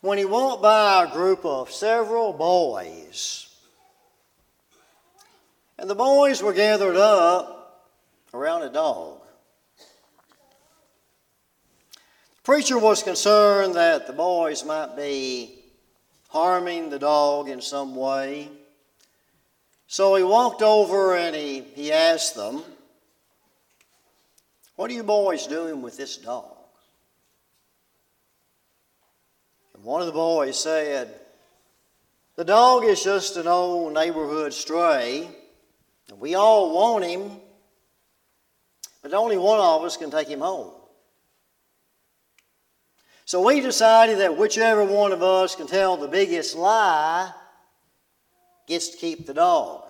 when he walked by a group of several boys. And the boys were gathered up around a dog. The preacher was concerned that the boys might be harming the dog in some way. So he walked over and he, he asked them, What are you boys doing with this dog? And one of the boys said, The dog is just an old neighborhood stray, and we all want him, but only one of us can take him home. So we decided that whichever one of us can tell the biggest lie gets to keep the dog.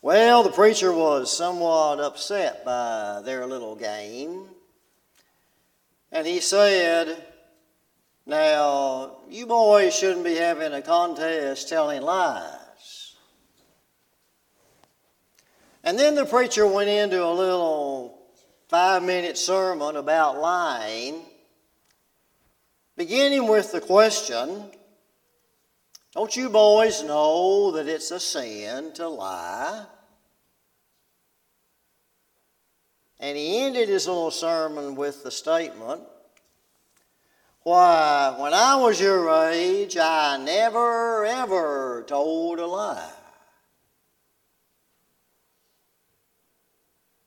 Well, the preacher was somewhat upset by their little game. And he said, Now, you boys shouldn't be having a contest telling lies. And then the preacher went into a little five minute sermon about lying, beginning with the question Don't you boys know that it's a sin to lie? And he ended his little sermon with the statement Why, when I was your age, I never, ever told a lie.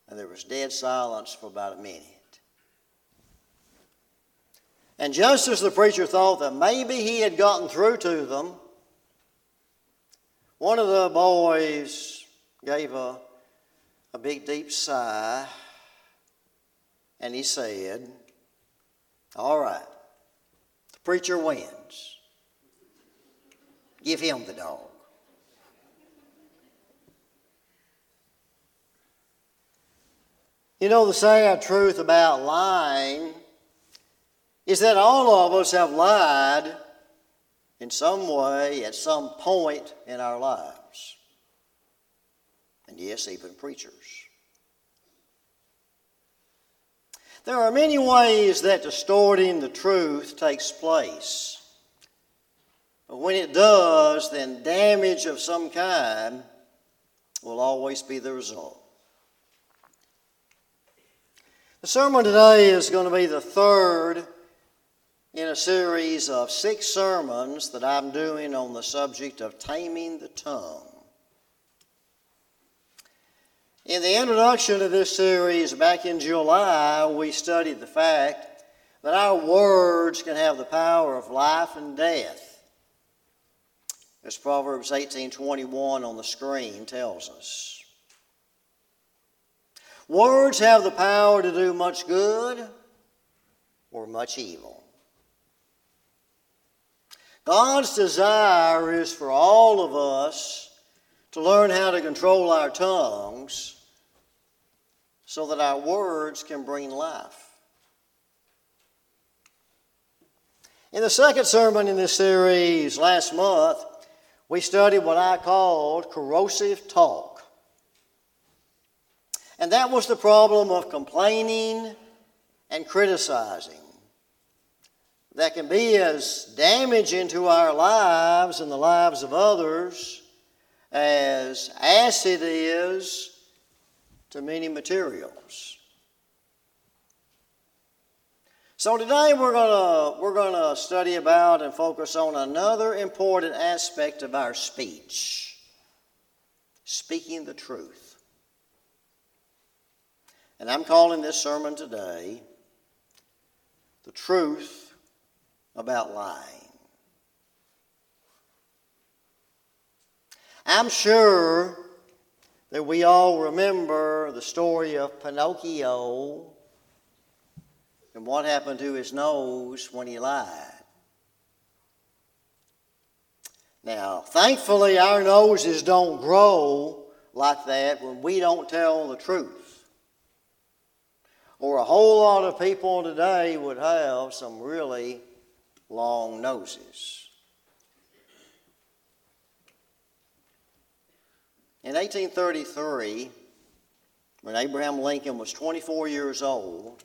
And there was dead silence for about a minute. And just as the preacher thought that maybe he had gotten through to them, one of the boys gave a, a big, deep sigh and he said, All right, the preacher wins. Give him the dog. You know, the sad truth about lying is that all of us have lied in some way at some point in our lives. And yes, even preachers. There are many ways that distorting the truth takes place. But when it does, then damage of some kind will always be the result. The sermon today is going to be the third in a series of six sermons that I'm doing on the subject of taming the tongue. In the introduction to this series back in July, we studied the fact that our words can have the power of life and death. As Proverbs 18:21 on the screen tells us. Words have the power to do much good or much evil. God's desire is for all of us to learn how to control our tongues so that our words can bring life. In the second sermon in this series last month, we studied what I called corrosive talk. And that was the problem of complaining and criticizing. That can be as damaging to our lives and the lives of others as acid is to many materials. So today we're going to we're to study about and focus on another important aspect of our speech. Speaking the truth. And I'm calling this sermon today The Truth About Lying. I'm sure that we all remember the story of Pinocchio and what happened to his nose when he lied. Now, thankfully, our noses don't grow like that when we don't tell the truth or a whole lot of people today would have some really long noses. In 1833, when Abraham Lincoln was 24 years old,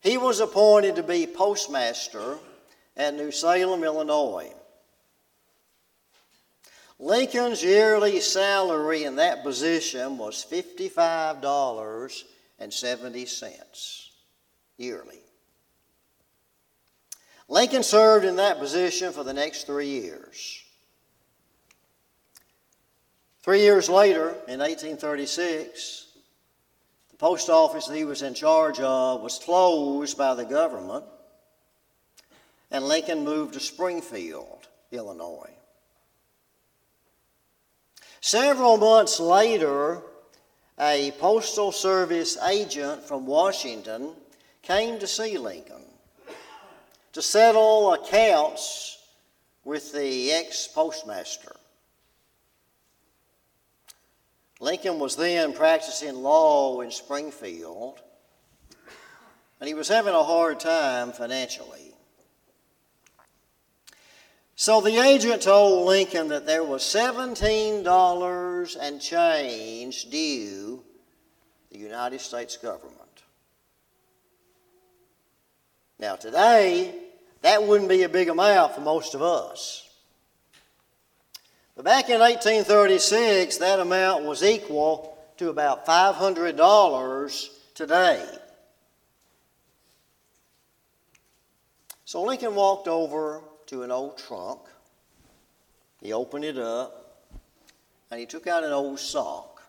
he was appointed to be postmaster at New Salem, Illinois. Lincoln's yearly salary in that position was $55.70 yearly. Lincoln served in that position for the next three years. Three years later, in 1836, the post office he was in charge of was closed by the government, and Lincoln moved to Springfield, Illinois. Several months later, a Postal Service agent from Washington came to see Lincoln to settle accounts with the ex postmaster. Lincoln was then practicing law in Springfield, and he was having a hard time financially. So the agent told Lincoln that there was $17 and change due the United States government. Now, today, that wouldn't be a big amount for most of us. But back in 1836, that amount was equal to about $500 today. So Lincoln walked over to an old trunk. He opened it up and he took out an old sock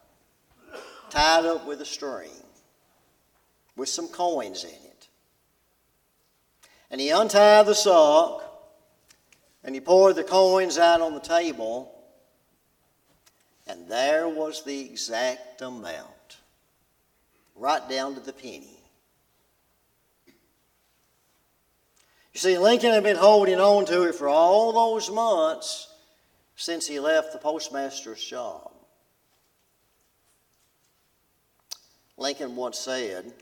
tied up with a string with some coins in it. And he untied the sock and he poured the coins out on the table, and there was the exact amount, right down to the penny. You see, Lincoln had been holding on to it for all those months since he left the postmaster's job. Lincoln once said,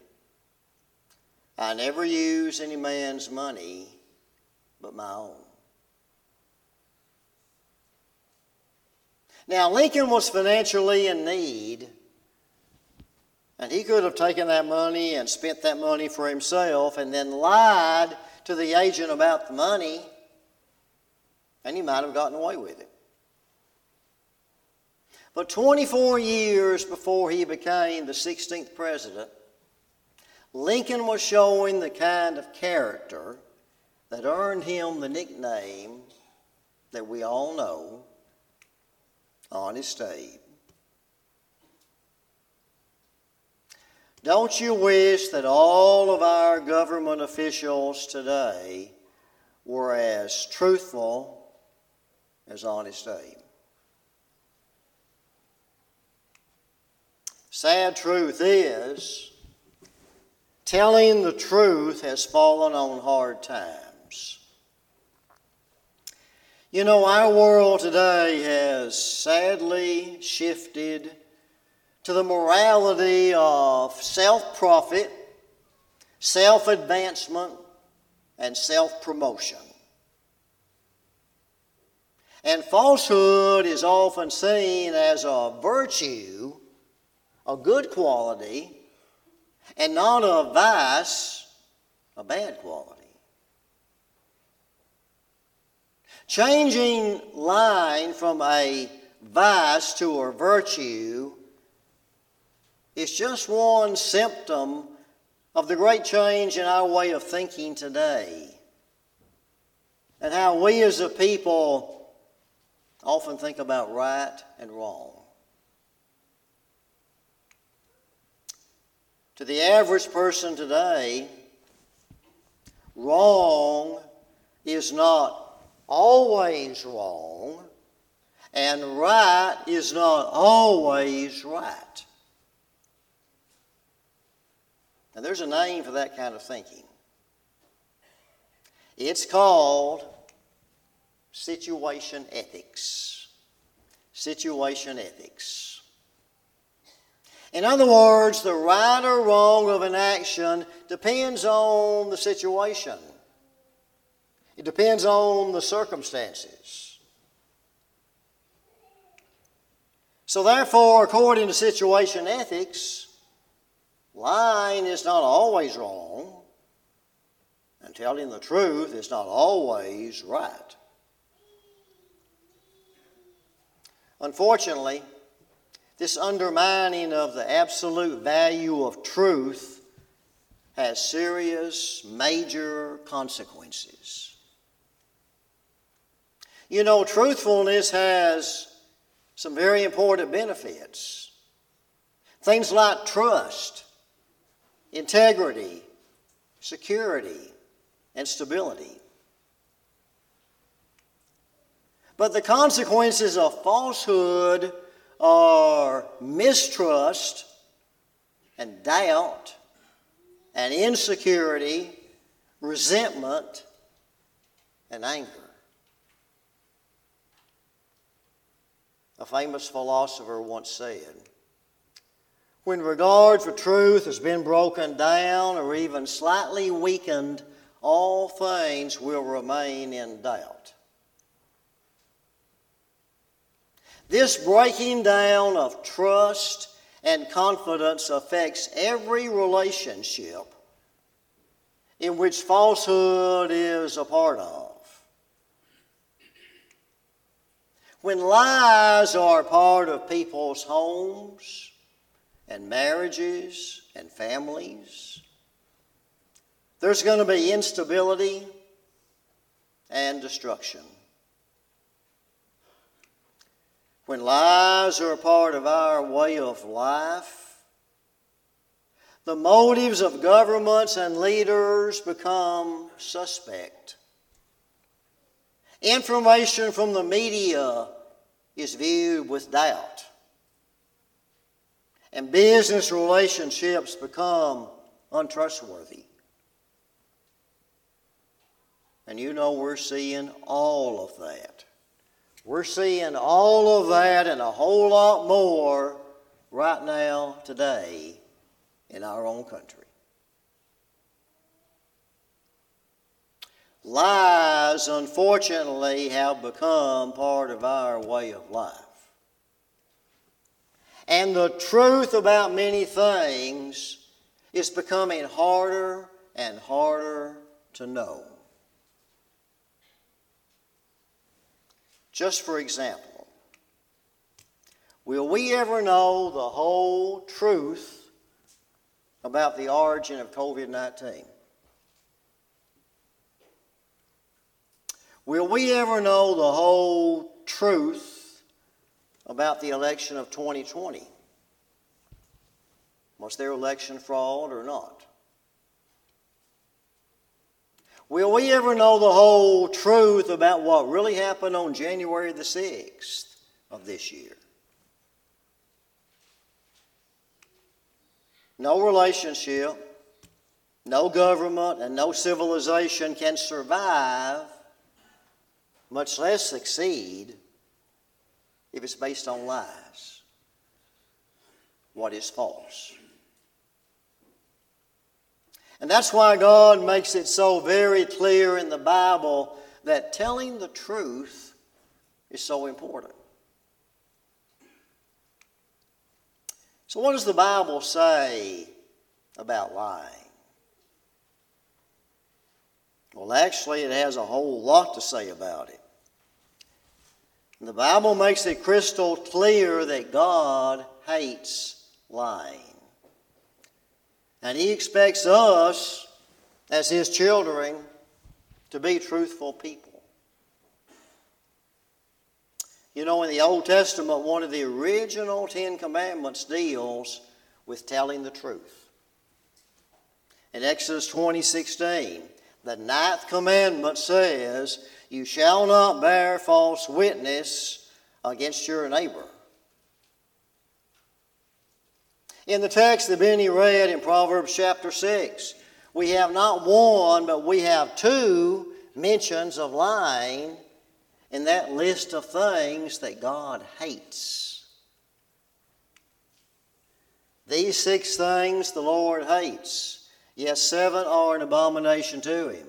I never use any man's money but my own. Now, Lincoln was financially in need, and he could have taken that money and spent that money for himself and then lied to the agent about the money, and he might have gotten away with it. But 24 years before he became the 16th president, Lincoln was showing the kind of character that earned him the nickname that we all know Honest Abe. Don't you wish that all of our government officials today were as truthful as Honest Abe? Sad truth is, telling the truth has fallen on hard times. You know, our world today has sadly shifted to the morality of self profit, self advancement, and self promotion. And falsehood is often seen as a virtue, a good quality, and not a vice, a bad quality. Changing line from a vice to a virtue is just one symptom of the great change in our way of thinking today and how we as a people often think about right and wrong. To the average person today, wrong is not always wrong, and right is not always right. Now, there's a name for that kind of thinking. It's called situation ethics. Situation ethics. In other words, the right or wrong of an action depends on the situation, it depends on the circumstances. So, therefore, according to situation ethics, Lying is not always wrong, And telling the truth is not always right. Unfortunately, this undermining of the absolute value of truth has serious, major consequences. You know, truthfulness has some very important benefits. Things like trust, integrity, security, and stability. But the consequences of falsehood are mistrust and doubt and insecurity, resentment, and anger. A famous philosopher once said, When regard for truth has been broken down or even slightly weakened, all things will remain in doubt. This breaking down of trust and confidence affects every relationship in which falsehood is a part of. When lies are part of people's homes and marriages and families, there's going to be instability and destruction. when lies are a part of our way of life, the motives of governments and leaders become suspect. Information from the media is viewed with doubt. And business relationships become untrustworthy. And you know we're seeing all of that we're seeing all of that and a whole lot more right now, today, in our own country. Lies, unfortunately, have become part of our way of life. And the truth about many things is becoming harder and harder to know. Just for example, will we ever know the whole truth about the origin of COVID 19? Will we ever know the whole truth about the election of 2020? Was there election fraud or not? Will we ever know the whole truth about what really happened on January the 6th of this year? No relationship, no government, and no civilization can survive, much less succeed, if it's based on lies. What is false? And that's why God makes it so very clear in the Bible that telling the truth is so important. So, what does the Bible say about lying? Well, actually, it has a whole lot to say about it. The Bible makes it crystal clear that God hates lying. And He expects us, as His children, to be truthful people. You know, in the Old Testament, one of the original Ten Commandments deals with telling the truth. In Exodus 20 16, the ninth commandment says, You shall not bear false witness against your neighbor. In the text that Benny read in Proverbs chapter 6, we have not one, but we have two mentions of lying in that list of things that God hates. These six things the Lord hates. Yes, seven are an abomination to him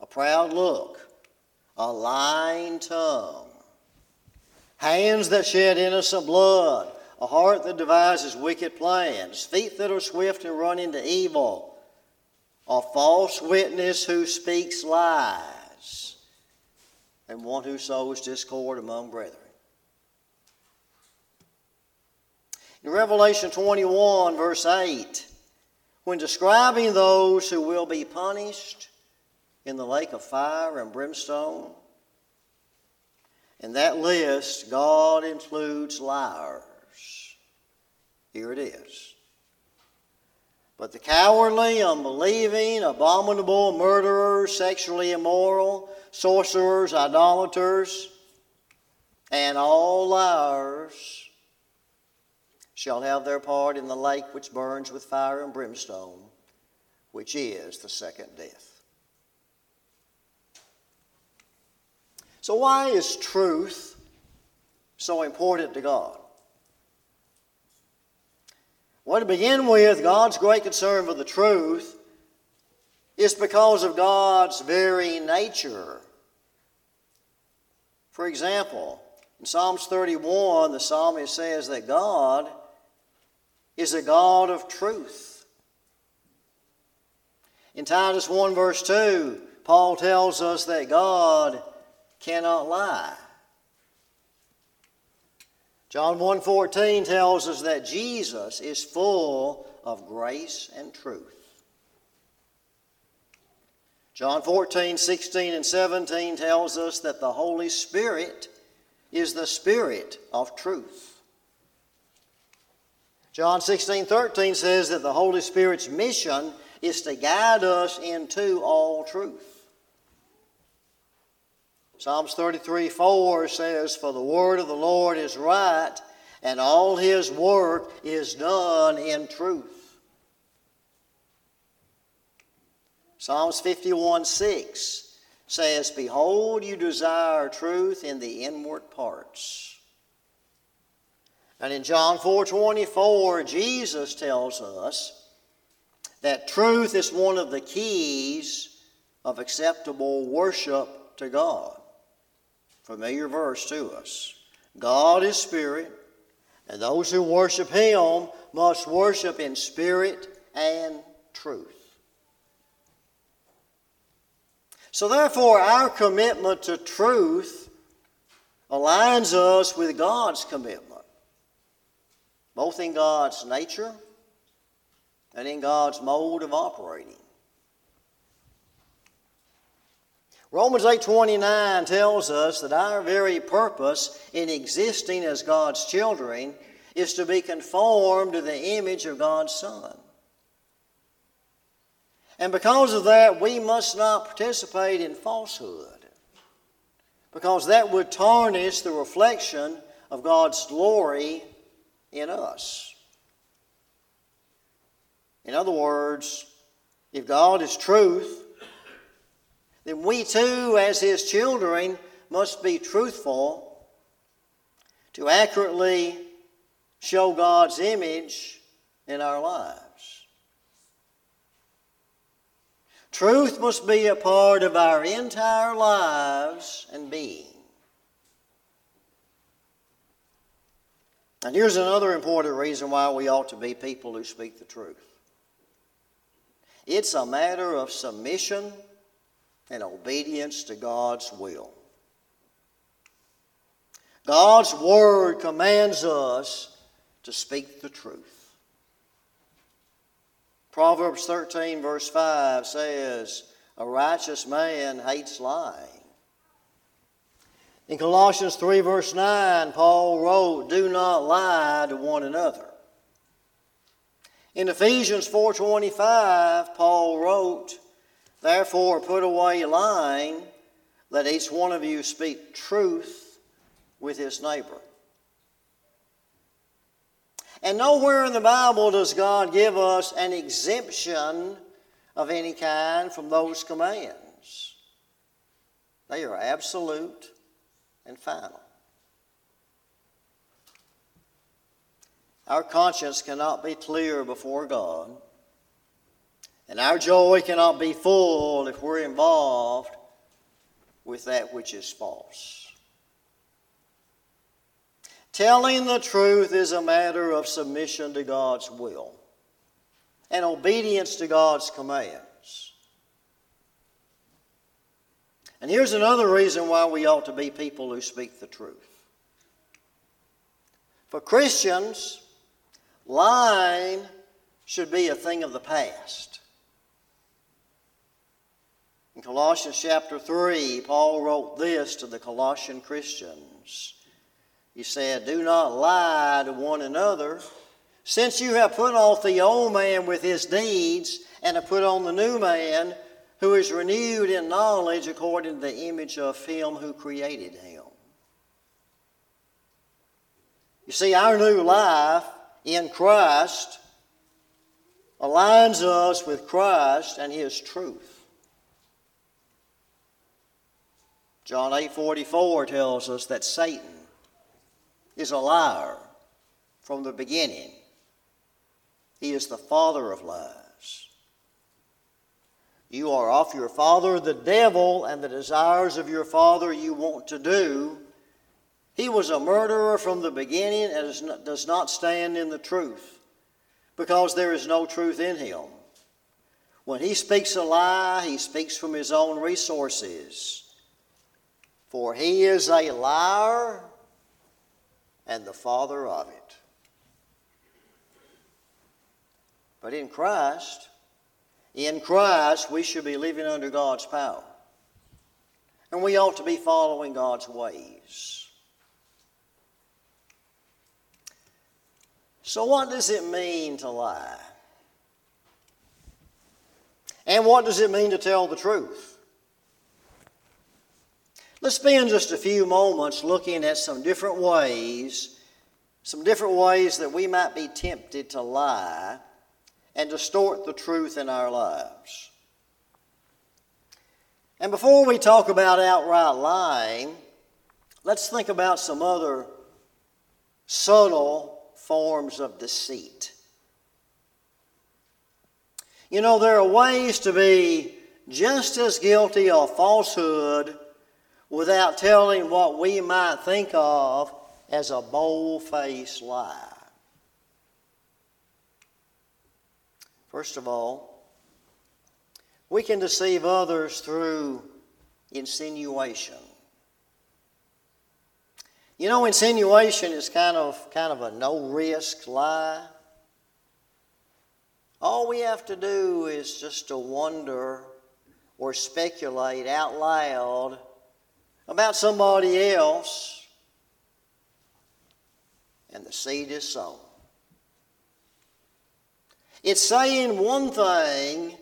a proud look, a lying tongue, hands that shed innocent blood, a heart that devises wicked plans, feet that are swift and run into evil, a false witness who speaks lies, and one who sows discord among brethren. In Revelation 21, verse 8, when describing those who will be punished in the lake of fire and brimstone, in that list, God includes liars. Here it is. But the cowardly, unbelieving, abominable, murderers, sexually immoral, sorcerers, idolaters, and all liars shall have their part in the lake which burns with fire and brimstone, which is the second death. So, why is truth so important to God? Well, to begin with, God's great concern for the truth is because of God's very nature. For example, in Psalms 31, the psalmist says that God is a God of truth. In Titus 1, verse 2, Paul tells us that God cannot lie. John 1:14 tells us that Jesus is full of grace and truth. John 14, 16, and 17 tells us that the Holy Spirit is the Spirit of truth. John 16, 13 says that the Holy Spirit's mission is to guide us into all truth. Psalms 33, 4 says, For the word of the Lord is right, and all his work is done in truth. Psalms 51, 6 says, Behold, you desire truth in the inward parts. And in John 4:24, Jesus tells us that truth is one of the keys of acceptable worship to God. Familiar verse to us. God is spirit, and those who worship Him must worship in spirit and truth. So, therefore, our commitment to truth aligns us with God's commitment both in God's nature and in God's mode of operating. Romans 8:29 tells us that our very purpose in existing as God's children is to be conformed to the image of God's Son. And because of that, we must not participate in falsehood, because that would tarnish the reflection of God's glory in us. In other words, if God is truth, then we too, as His children, must be truthful to accurately show God's image in our lives. Truth must be a part of our entire lives and being. And here's another important reason why we ought to be people who speak the truth it's a matter of submission and obedience to God's will. God's Word commands us to speak the truth. Proverbs 13, verse 5 says, A righteous man hates lying in Colossians 3, verse 9, Paul wrote, Do not lie to one another. In Ephesians 4:25, Paul wrote, Therefore put away lying, let each one of you speak truth with his neighbor. And nowhere in the Bible does God give us an exemption of any kind from those commands. They are absolute and final. Our conscience cannot be clear before God, and our joy cannot be full if we're involved with that which is false. Telling the truth is a matter of submission to God's will and obedience to God's commands. And here's another reason why we ought to be people who speak the truth. For Christians, lying should be a thing of the past. In Colossians chapter 3, Paul wrote this to the Colossian Christians. He said, Do not lie to one another, since you have put off the old man with his deeds, and have put on the new man, who is renewed in knowledge according to the image of him who created him. You see, our new life in Christ aligns us with Christ and his truth. John 8:44 tells us that Satan is a liar from the beginning. He is the father of lies. You are off your father, the devil, and the desires of your father you want to do. He was a murderer from the beginning and does not stand in the truth because there is no truth in him. When he speaks a lie, he speaks from his own resources. For he is a liar and the father of it. But in Christ, in Christ, we should be living under God's power. And we ought to be following God's ways. So, what does it mean to lie? And what does it mean to tell the truth? Let's spend just a few moments looking at some different ways, some different ways that we might be tempted to lie and distort the truth in our lives. And before we talk about outright lying, let's think about some other subtle forms of deceit. You know, there are ways to be just as guilty of falsehood without telling what we might think of as a bold faced lie. First of all, we can deceive others through insinuation. You know, insinuation is kind of, kind of a no risk lie. All we have to do is just to wonder or speculate out loud about somebody else, and the seed is sown. It's saying one thing,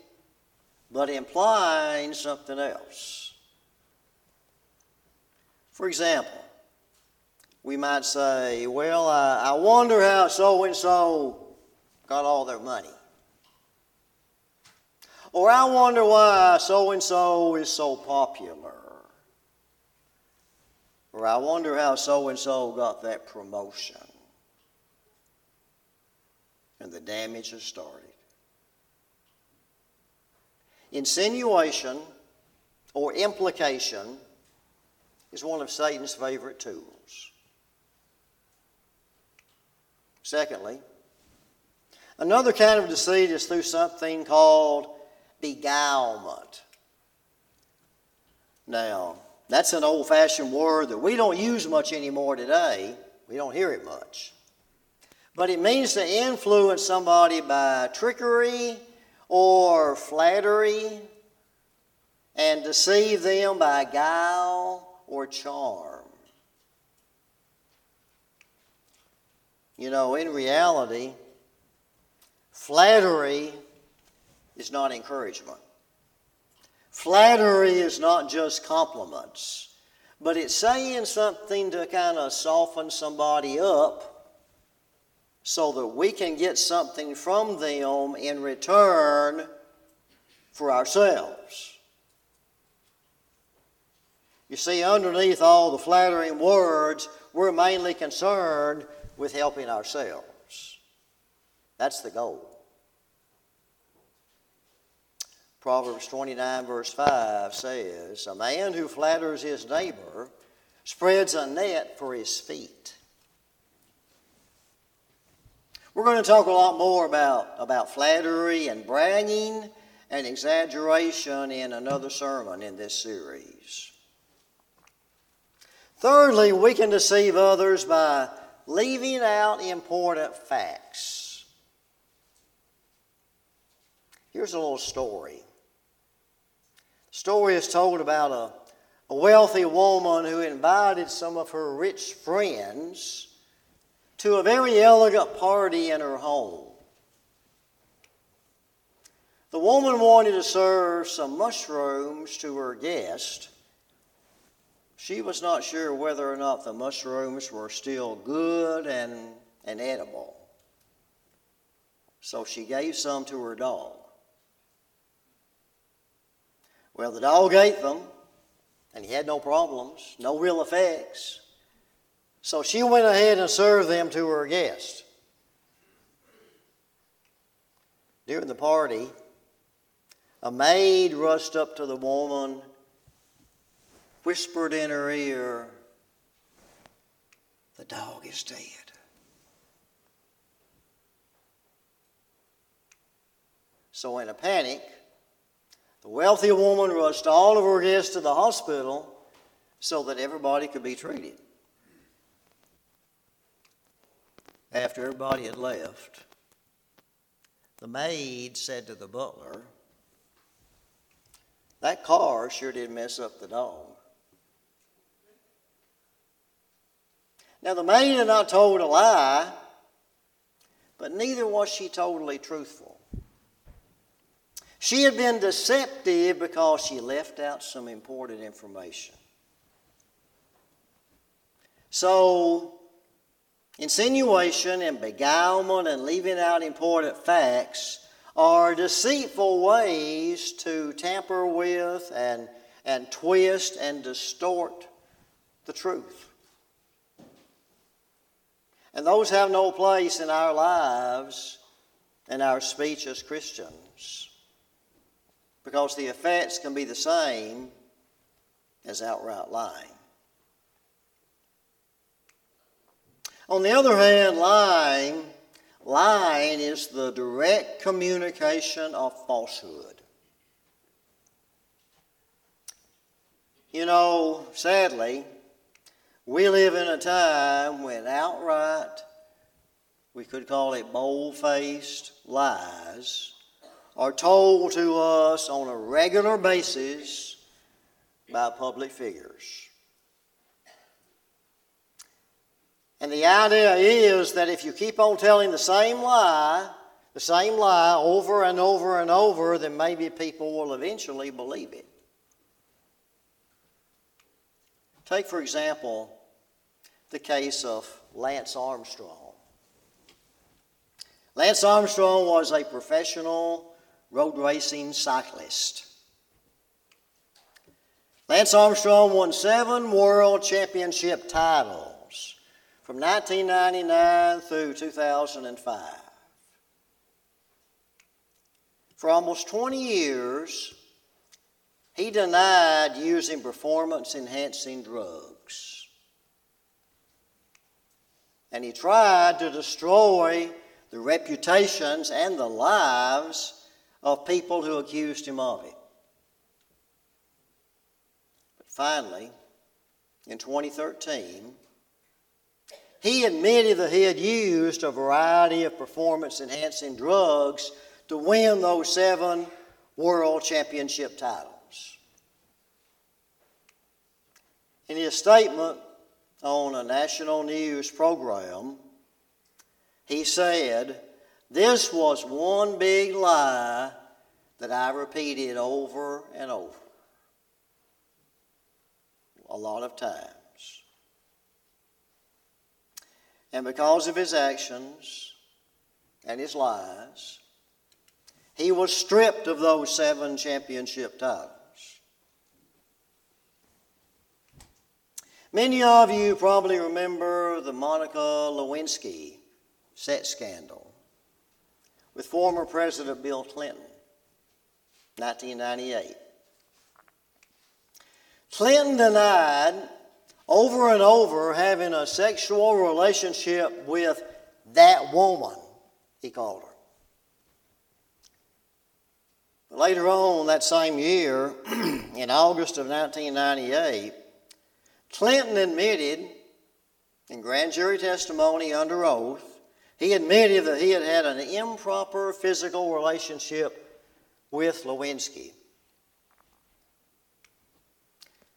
but implying something else. For example, we might say, Well, I, I wonder how so and so got all their money. Or I wonder why so and so is so popular. Or I wonder how so and so got that promotion. And the damage has started. Insinuation or implication is one of Satan's favorite tools. Secondly, another kind of deceit is through something called beguilement. Now, that's an old fashioned word that we don't use much anymore today. We don't hear it much. But it means to influence somebody by trickery or flattery and deceive them by guile or charm. You know, in reality, flattery is not encouragement. Flattery is not just compliments, but it's saying something to kind of soften somebody up so that we can get something from them in return for ourselves. You see, underneath all the flattering words, we're mainly concerned with helping ourselves. That's the goal. Proverbs 29, verse 5 says, A man who flatters his neighbor spreads a net for his feet. We're going to talk a lot more about, about flattery and bragging and exaggeration in another sermon in this series. Thirdly, we can deceive others by leaving out important facts. Here's a little story. The story is told about a, a wealthy woman who invited some of her rich friends to a very elegant party in her home. The woman wanted to serve some mushrooms to her guest. She was not sure whether or not the mushrooms were still good and, and edible. So she gave some to her dog. Well, the dog ate them, and he had no problems, no real effects. So she went ahead and served them to her guests. During the party, a maid rushed up to the woman, whispered in her ear, The dog is dead. So, in a panic, the wealthy woman rushed all of her guests to the hospital so that everybody could be treated. After everybody had left, the maid said to the butler, that car sure did mess up the dog. Now, the maid had not told a lie, but neither was she totally truthful. She had been deceptive because she left out some important information. So, insinuation and beguilement and leaving out important facts are deceitful ways to tamper with and, and twist and distort the truth. And those have no place in our lives and our speech as Christians because the effects can be the same as outright lying. On the other hand, lying Lying is the direct communication of falsehood. You know, sadly, we live in a time when outright, we could call it bold faced lies, are told to us on a regular basis by public figures. And the idea is that if you keep on telling the same lie, the same lie over and over and over, then maybe people will eventually believe it. Take, for example, the case of Lance Armstrong. Lance Armstrong was a professional road racing cyclist. Lance Armstrong won seven world championship titles from 1999 through 2005. For almost 20 years, he denied using performance enhancing drugs. And he tried to destroy the reputations and the lives of people who accused him of it. But finally, in 2013, he admitted that he had used a variety of performance enhancing drugs to win those seven world championship titles. In his statement on a national news program, he said, This was one big lie that I repeated over and over a lot of times. And because of his actions and his lies, he was stripped of those seven championship titles. Many of you probably remember the Monica Lewinsky sex scandal with former President Bill Clinton, 1998. Clinton denied over and over having a sexual relationship with that woman, he called her. Later on that same year, in August of 1998, Clinton admitted in grand jury testimony under oath, he admitted that he had had an improper physical relationship with Lewinsky.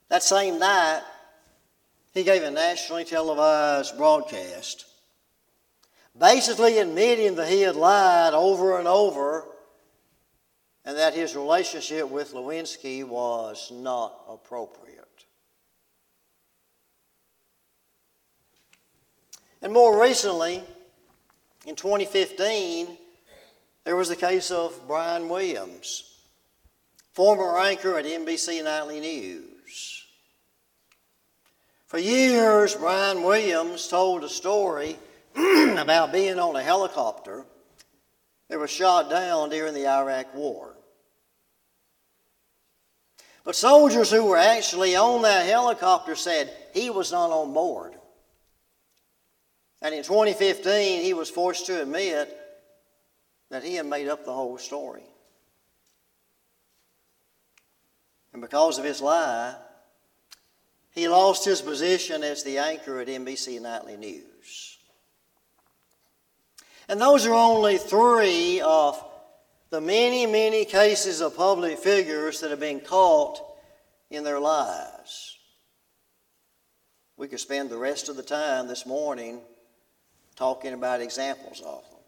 That same night, he gave a nationally televised broadcast, basically admitting that he had lied over and over and that his relationship with Lewinsky was not appropriate. And more recently, in 2015, there was the case of Brian Williams, former anchor at NBC Nightly News. For years, Brian Williams told a story about being on a helicopter that was shot down during the Iraq War. But soldiers who were actually on that helicopter said he was not on board. And in 2015, he was forced to admit that he had made up the whole story. And because of his lie, he lost his position as the anchor at NBC Nightly News. And those are only three of the many, many cases of public figures that have been caught in their lies. We could spend the rest of the time this morning talking about examples of them.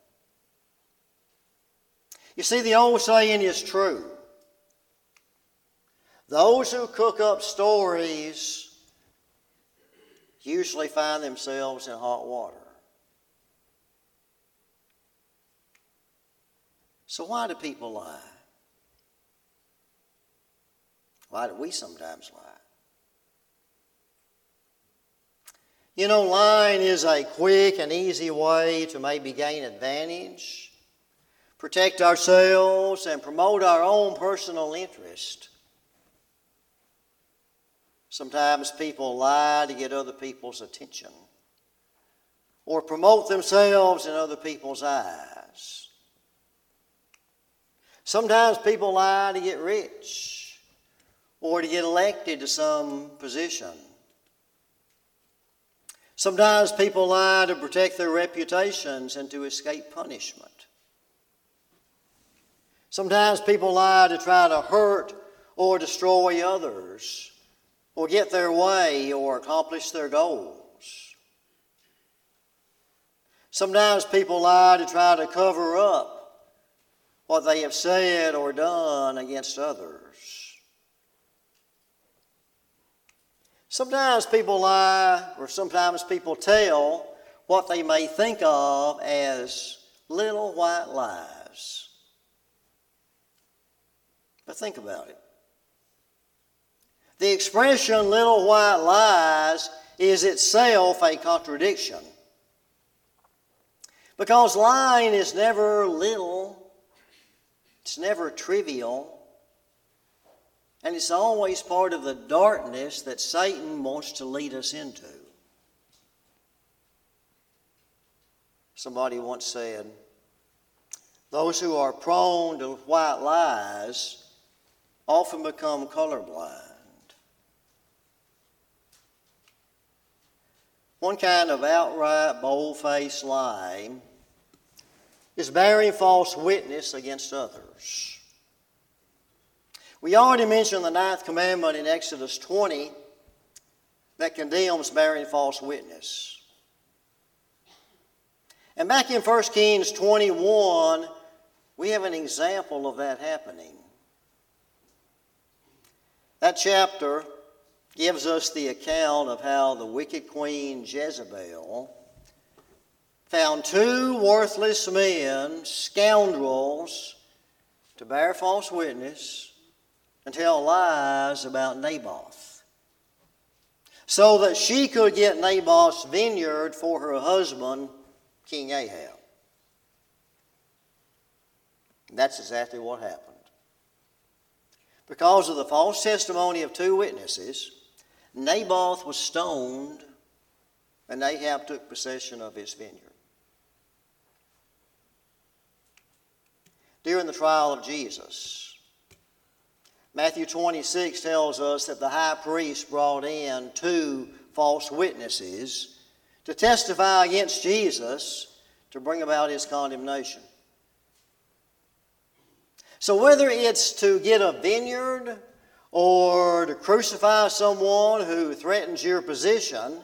You see, the old saying is true. Those who cook up stories usually find themselves in hot water. So, why do people lie? Why do we sometimes lie? You know, lying is a quick and easy way to maybe gain advantage, protect ourselves, and promote our own personal interest. Sometimes people lie to get other people's attention or promote themselves in other people's eyes. Sometimes people lie to get rich or to get elected to some position. Sometimes people lie to protect their reputations and to escape punishment. Sometimes people lie to try to hurt or destroy others, or get their way or accomplish their goals. Sometimes people lie to try to cover up what they have said or done against others. Sometimes people lie, or sometimes people tell what they may think of as little white lies. But think about it. The expression little white lies is itself a contradiction. Because lying is never little, it's never trivial, and it's always part of the darkness that Satan wants to lead us into. Somebody once said, Those who are prone to white lies often become colorblind. One kind of outright, bold faced lie is bearing false witness against others. We already mentioned the ninth commandment in Exodus 20 that condemns bearing false witness. And back in 1 Kings 21, we have an example of that happening. That chapter gives us the account of how the wicked queen Jezebel found two worthless men, scoundrels, to bear false witness and tell lies about Naboth so that she could get Naboth's vineyard for her husband, King Ahab. That's exactly what happened. Because of the false testimony of two witnesses, Naboth was stoned and Ahab took possession of his vineyard. During the trial of Jesus, Matthew 26 tells us that the high priest brought in two false witnesses to testify against Jesus to bring about his condemnation. So, whether it's to get a vineyard or to crucify someone who threatens your position,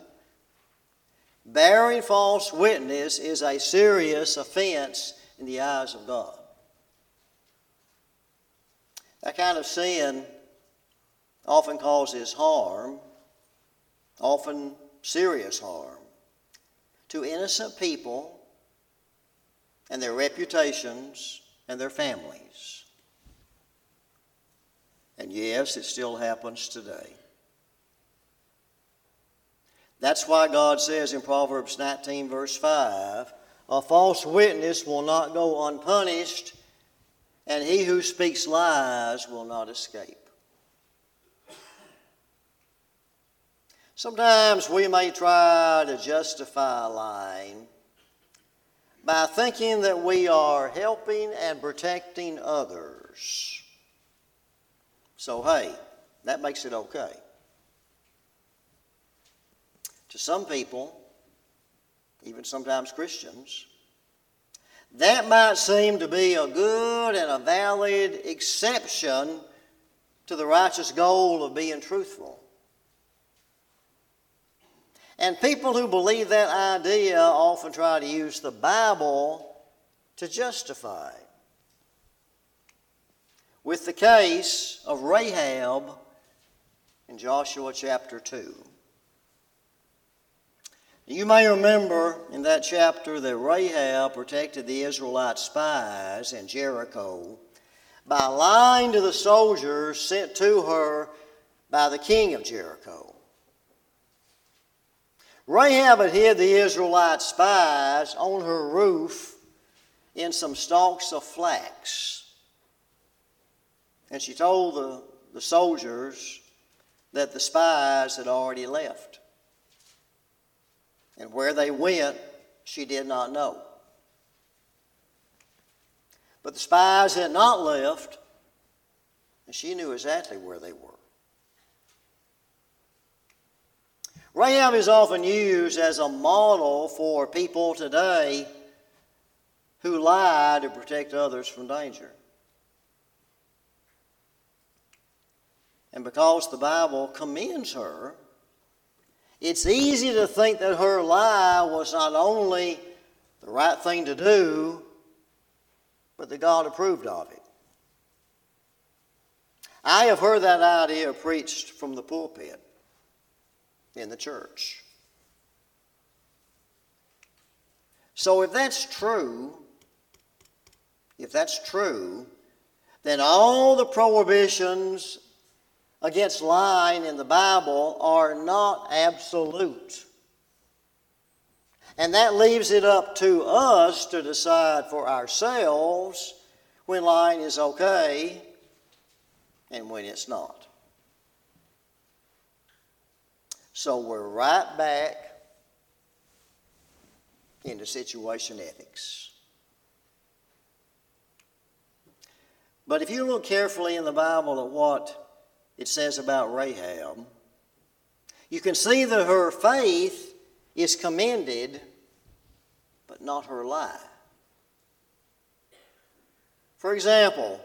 bearing false witness is a serious offense in the eyes of God. That kind of sin often causes harm, often serious harm, to innocent people and their reputations and their families. And yes, it still happens today. That's why God says in Proverbs 19, verse 5, a false witness will not go unpunished, and he who speaks lies will not escape. Sometimes we may try to justify lying by thinking that we are helping and protecting others. So, hey, that makes it okay. To some people, even sometimes Christians, that might seem to be a good and a valid exception to the righteous goal of being truthful. And people who believe that idea often try to use the Bible to justify with the case of Rahab in Joshua chapter 2. You may remember in that chapter that Rahab protected the Israelite spies in Jericho by lying to the soldiers sent to her by the king of Jericho. Rahab had hid the Israelite spies on her roof in some stalks of flax. And she told the, the soldiers that the spies had already left. And where they went, she did not know. But the spies had not left, and she knew exactly where they were. Rahab is often used as a model for people today who lie to protect others from danger. And because the Bible commends her, it's easy to think that her lie was not only the right thing to do, but that God approved of it. I have heard that idea preached from the pulpit in the church. So, if that's true, if that's true, then all the prohibitions against lying in the Bible are not absolute. And that leaves it up to us to decide for ourselves when lying is okay and when it's not. So we're right back into situation ethics. But if you look carefully in the Bible at what it says about Rahab, you can see that her faith is commended, but not her lie. For example,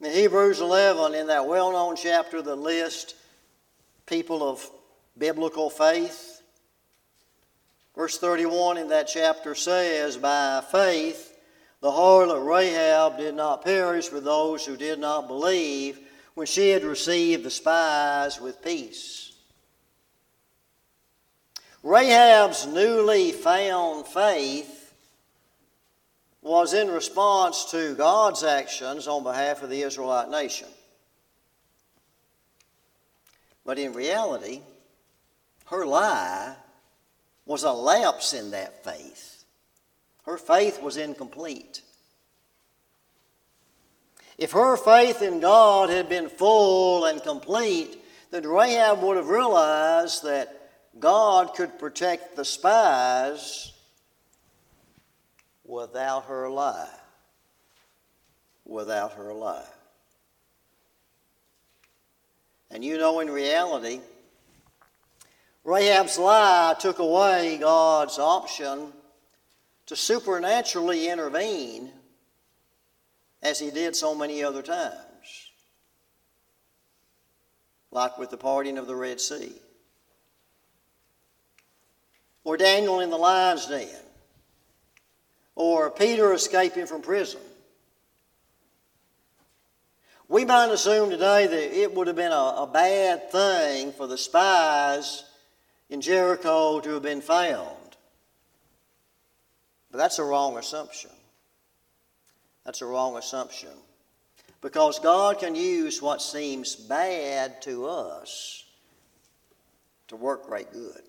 in Hebrews 11, in that well known chapter that lists people of biblical faith, verse 31 in that chapter says, By faith, the harlot Rahab did not perish with those who did not believe when she had received the spies with peace. Rahab's newly found faith was in response to God's actions on behalf of the Israelite nation. But in reality, her lie was a lapse in that faith. Her faith was incomplete. If her faith in God had been full and complete, then Rahab would have realized that God could protect the spies without her lie. Without her lie. And you know, in reality, Rahab's lie took away God's option to supernaturally intervene as he did so many other times, like with the parting of the Red Sea, or Daniel in the lion's den, or Peter escaping from prison. We might assume today that it would have been a, a bad thing for the spies in Jericho to have been found. But that's a wrong assumption. That's a wrong assumption. Because God can use what seems bad to us to work great good.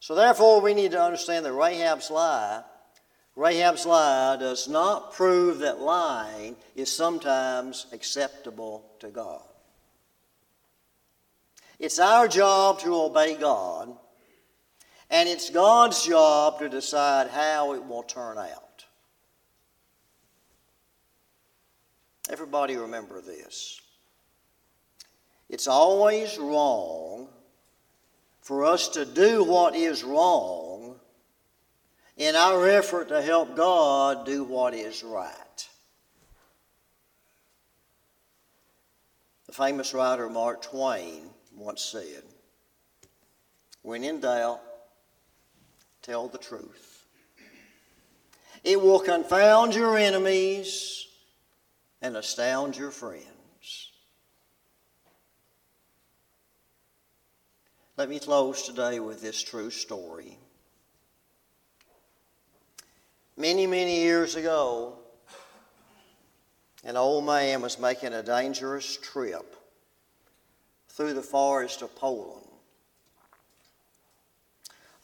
So, therefore, we need to understand that Rahab's lie, Rahab's lie does not prove that lying is sometimes acceptable to God. It's our job to obey God, and it's God's job to decide how it will turn out. Everybody remember this. It's always wrong for us to do what is wrong in our effort to help God do what is right. The famous writer Mark Twain once said, When in doubt, tell the truth. It will confound your enemies and astound your friends. Let me close today with this true story. Many, many years ago, an old man was making a dangerous trip through the forest of Poland.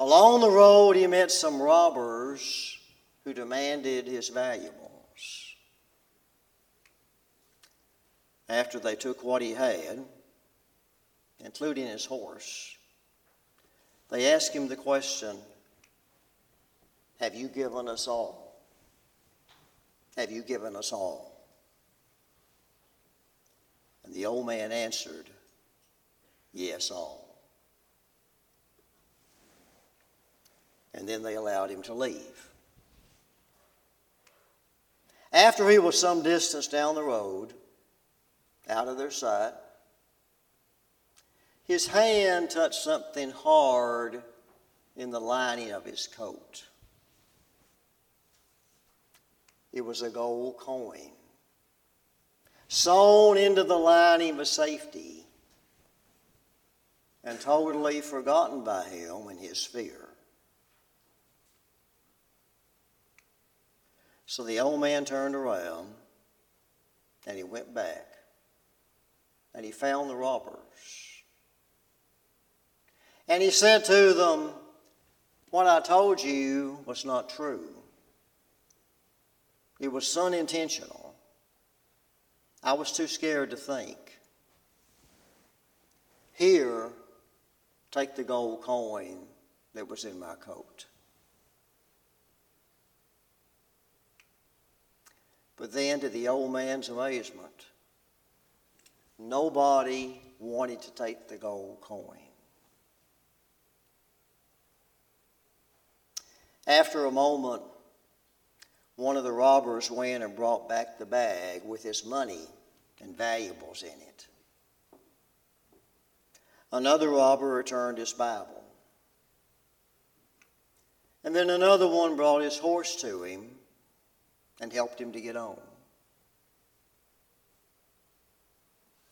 Along the road, he met some robbers who demanded his valuables. After they took what he had, including his horse, they asked him the question Have you given us all? Have you given us all? And the old man answered, Yes, all. And then they allowed him to leave. After he was some distance down the road, out of their sight, his hand touched something hard in the lining of his coat. It was a gold coin sewn into the lining for safety and totally forgotten by him in his fear. So the old man turned around and he went back and he found the robbers. And he said to them, What I told you was not true. It was unintentional. I was too scared to think. Here Take the gold coin that was in my coat. But then, to the old man's amazement, nobody wanted to take the gold coin. After a moment, one of the robbers went and brought back the bag with his money and valuables in it. Another robber returned his Bible. And then another one brought his horse to him and helped him to get on.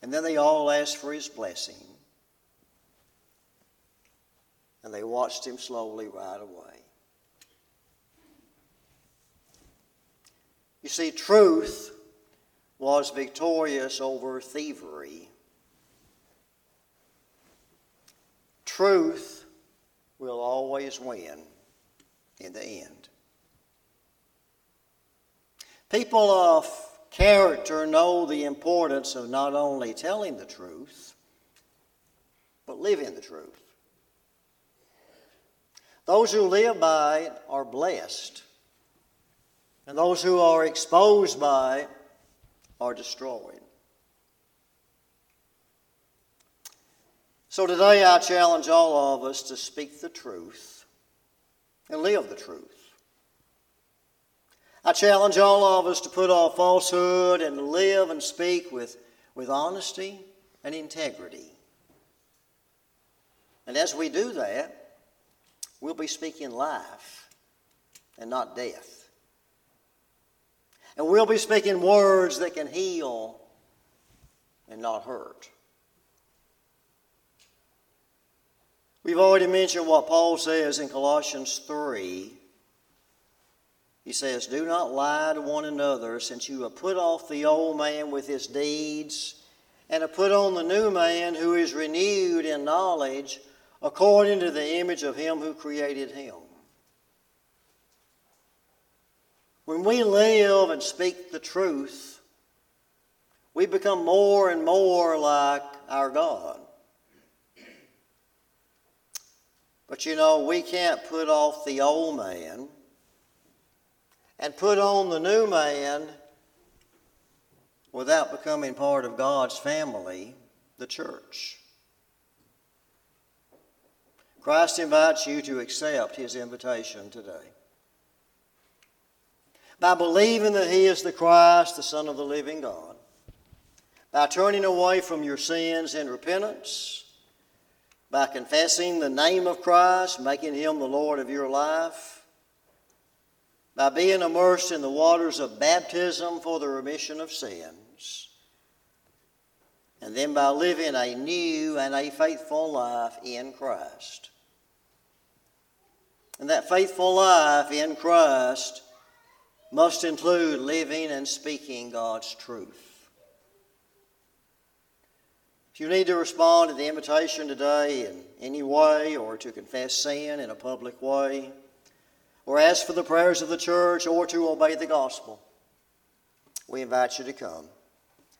And then they all asked for his blessing. And they watched him slowly ride away. You see, truth was victorious over thievery Truth will always win in the end. People of character know the importance of not only telling the truth, but living the truth. Those who live by it are blessed, and those who are exposed by it are destroyed. So today I challenge all of us to speak the truth and live the truth. I challenge all of us to put off falsehood and live and speak with, with honesty and integrity. And as we do that, we'll be speaking life and not death. And we'll be speaking words that can heal and not hurt. We've already mentioned what Paul says in Colossians 3. He says, Do not lie to one another, since you have put off the old man with his deeds, and have put on the new man who is renewed in knowledge according to the image of him who created him. When we live and speak the truth, we become more and more like our God. But you know, we can't put off the old man and put on the new man without becoming part of God's family, the church. Christ invites you to accept his invitation today. By believing that he is the Christ, the Son of the living God, by turning away from your sins in repentance, by confessing the name of Christ, making him the Lord of your life, by being immersed in the waters of baptism for the remission of sins, and then by living a new and a faithful life in Christ. And that faithful life in Christ must include living and speaking God's truth. If you need to respond to the invitation today in any way, or to confess sin in a public way, or ask for the prayers of the church, or to obey the gospel, we invite you to come.